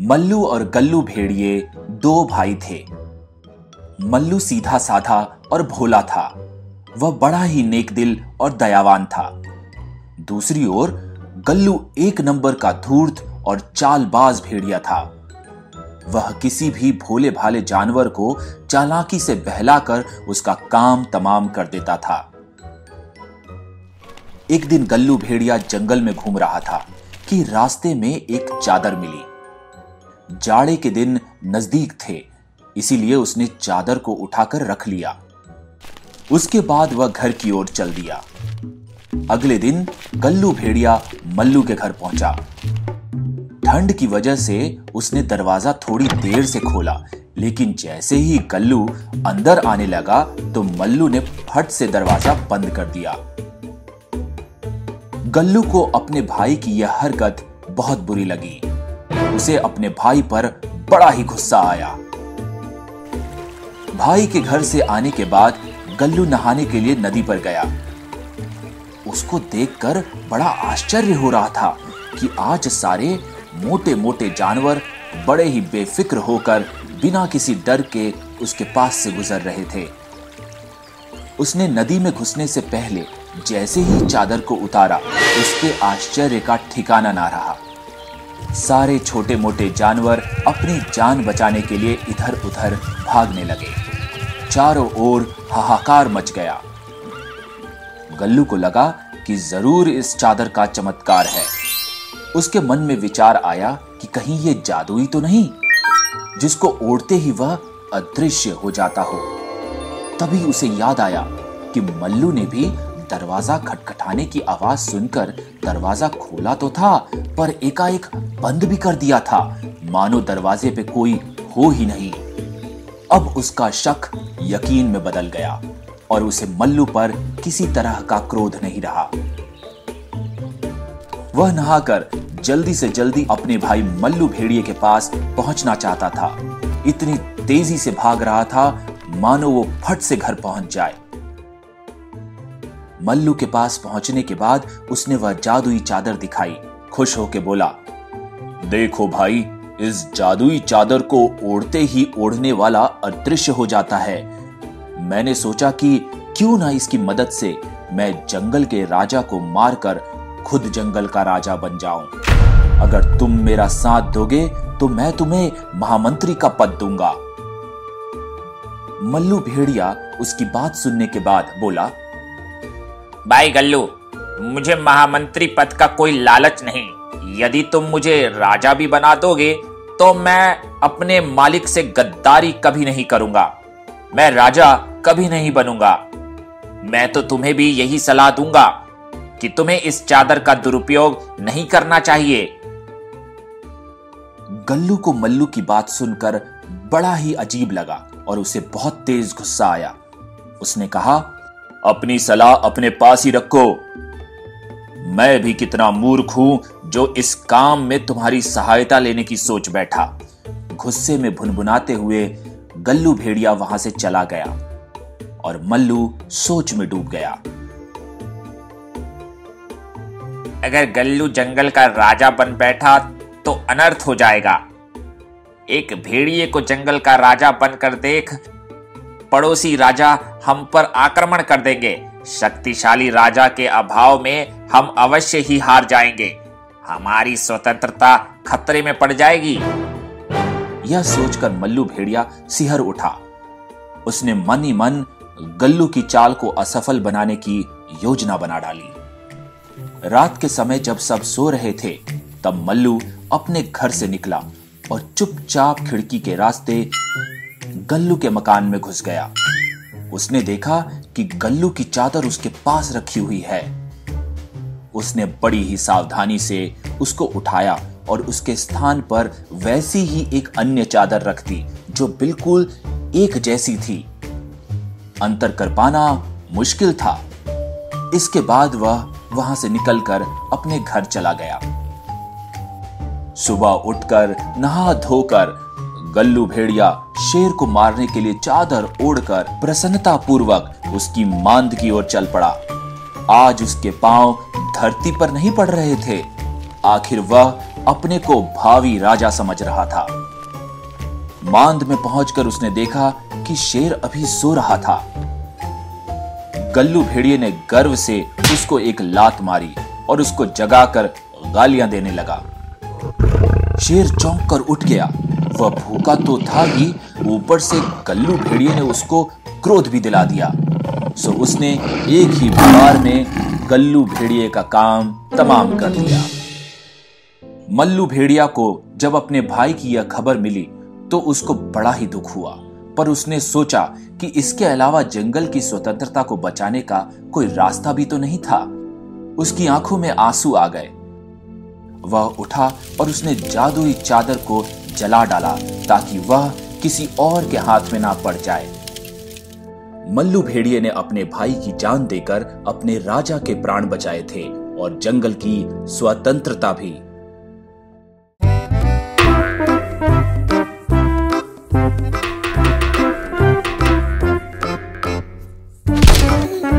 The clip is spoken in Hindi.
मल्लू और गल्लू भेड़िए दो भाई थे। मल्लू सीधा साधा और भोला था। वह बड़ा ही नेक दिल और दयावान था। दूसरी ओर गल्लू एक नंबर का धूर्त और चालबाज भेड़िया था। वह किसी भी भोले भाले जानवर को चालाकी से बहलाकर उसका काम तमाम कर देता था। एक दिन गल्लू भेड़िया जंगल में घूम रहा था कि रास्ते में एक चादर मिली। जाड़े के दिन नज़दीक थे, इसीलिए उसने चादर को उठाकर रख लिया। उसके बाद वह घर की ओर चल दिया। अगले दिन गल्लू भेड़िया मल्लू के घर पहुँचा। ठंड की वजह से उसने दरवाज़ा थोड़ी देर से खोला, लेकिन जैसे ही गल्लू अंदर आने लगा तो मल्लू ने फट से दरवाज़ा बंद कर दिया। गल्लू को अपने भाई की यह हरकत बहुत बुरी लगी। उसे अपने भाई पर बड़ा ही गुस्सा आया। भाई के घर से आने के बाद गल्लू नहाने के लिए नदी पर गया। उसको देखकर बड़ा आश्चर्य हो रहा था कि आज सारे मोटे मोटे जानवर बड़े ही बेफिक्र होकर बिना किसी डर के उसके पास से गुजर रहे थे। उसने नदी में घुसने से पहले जैसे ही चादर को उतारा, उसके आश्चर्य का ठिकाना ना रहा। सारे छोटे मोटे जानवर अपनी जान बचाने के लिए इधर उधर भागने लगे। चारों ओर हाहाकार मच गया। गल्लू को लगा कि ज़रूर इस चादर का चमत्कार है। उसके मन में विचार आया कि कहीं ये जादुई तो नहीं, जिसको ओढ़ते ही वह अदृश्य हो जाता हो। तभी उसे याद आया कि मल्लू ने भी दरवाज़ा खटखटाने की आवाज़ सुनकर दरवाज़ा खोला तो था, पर एकाएक बंद भी कर दिया था। मानो दरवाजे पे कोई हो ही नहीं। अब उसका शक यकीन में बदल गया और उसे मल्लू पर किसी तरह का क्रोध नहीं रहा। वह नहाकर जल्दी से जल्दी अपने भाई मल्लू भेड़िए के पास पहुँचना चाहता था। इतनी तेज़ी से भाग रहा था, मानो वो फट से घर पहुँच जाए। मल्लू के पास पहुँचने के बाद उसने वह जादुई चादर दिखाई। खुश होके बोला, देखो भाई, इस जादुई चादर को ओढ़ते ही ओढ़ने वाला अदृश्य हो जाता है। मैंने सोचा कि क्यों ना इसकी मदद से मैं जंगल के राजा को मारकर खुद जंगल का राजा बन जाऊँ। अगर तुम मेरा साथ दोगे तो मैं तुम्हें महामंत्री का पद दूँगा। मल्लू भेड़िया उसकी बात सुनने के बाद बोला, भाई गल्लू, मुझे महामंत्री पद का कोई लालच नहीं। यदि तुम मुझे राजा भी बना दोगे तो मैं अपने मालिक से गद्दारी कभी नहीं करूँगा। मैं राजा कभी नहीं बनूँगा। मैं तो तुम्हें भी यही सलाह दूँगा। कि तुम्हें इस चादर का दुरुपयोग नहीं करना चाहिए। गल्लू को मल्लू की बात सुनकर बड़ा ही अजीब लगा और उसे बहुत तेज गुस्सा आया। उसने कहा, अपनी सलाह अपने पास ही रखो। मैं भी कितना मूर्ख हूँ जो इस काम में तुम्हारी सहायता लेने की सोच बैठा। गुस्से में भुनभुनाते हुए गल्लू भेड़िया वहाँ से चला गया और मल्लू सोच में डूब गया। अगर गल्लू जंगल का राजा बन बैठा तो अनर्थ हो जाएगा। एक भेड़िए को जंगल का राजा बनकर देख, पड़ोसी राजा हम पर आक्रमण कर देंगे। शक्तिशाली राजा के अभाव में हम अवश्य ही हार जाएँगे। हमारी स्वतंत्रता खतरे में पड़ जाएगी। यह सोचकर मल्लू भेड़िया सिहर उठा। उसने मन ही मन गल्लू की चाल को असफल बनाने की योजना बना डाली। रात के समय जब सब सो रहे थे, तब मल्लू अपने घर से निकला और चुपचाप खिड़की के रास्ते गल्लू के मकान में घुस गया। उसने देखा कि गल्लू की चादर उसके पास रखी हुई है। उसने बड़ी ही सावधानी से उसको उठाया और उसके स्थान पर वैसी ही एक अन्य चादर रख दी, जो बिल्कुल एक जैसी थी। अंतर कर पाना मुश्किल था। इसके बाद वह वहाँ से निकलकर अपने घर चला गया। सुबह उठकर, नहा धोकर, गल्लू भेड़िया शेर को मारने के लिए चादर ओढ़कर प्रसन्नता पूर्वक उसकी मांद की ओर चल पड़ा। आज उसके पाँव धरती पर नहीं पड़ रहे थे। आखिर वह अपने को भावी राजा समझ रहा था। मांद में पहुंचकर उसने देखा कि शेर अभी सो रहा था। गल्लू भेड़िए ने गर्व से उसको एक लात मारी और उसको जगाकर गालियाँ देने लगा। शेर चौंक कर उठ गया। वह भूखा तो था ही, ऊपर से गल्लू भेड़िए ने उसको क्रोध भी दिला दिया। सो उसने एक ही बार में गल्लू भेड़िए का काम तमाम कर दिया मल्लू भेड़िया को जब अपने भाई की यह खबर मिली तो उसको बड़ा ही दुख हुआ। पर उसने सोचा कि इसके अलावा जंगल की स्वतंत्रता को बचाने का कोई रास्ता भी तो नहीं था। उसकी आँखों में आँसू आ गए। वह उठा और उसने जादुई चादर को जला डाला ताकि वह किसी और के हाथ में ना पड़ जाए। मल्लू भेड़िए ने अपने भाई की जान देकर अपने राजा के प्राण बचाए थे और जंगल की स्वतंत्रता भी।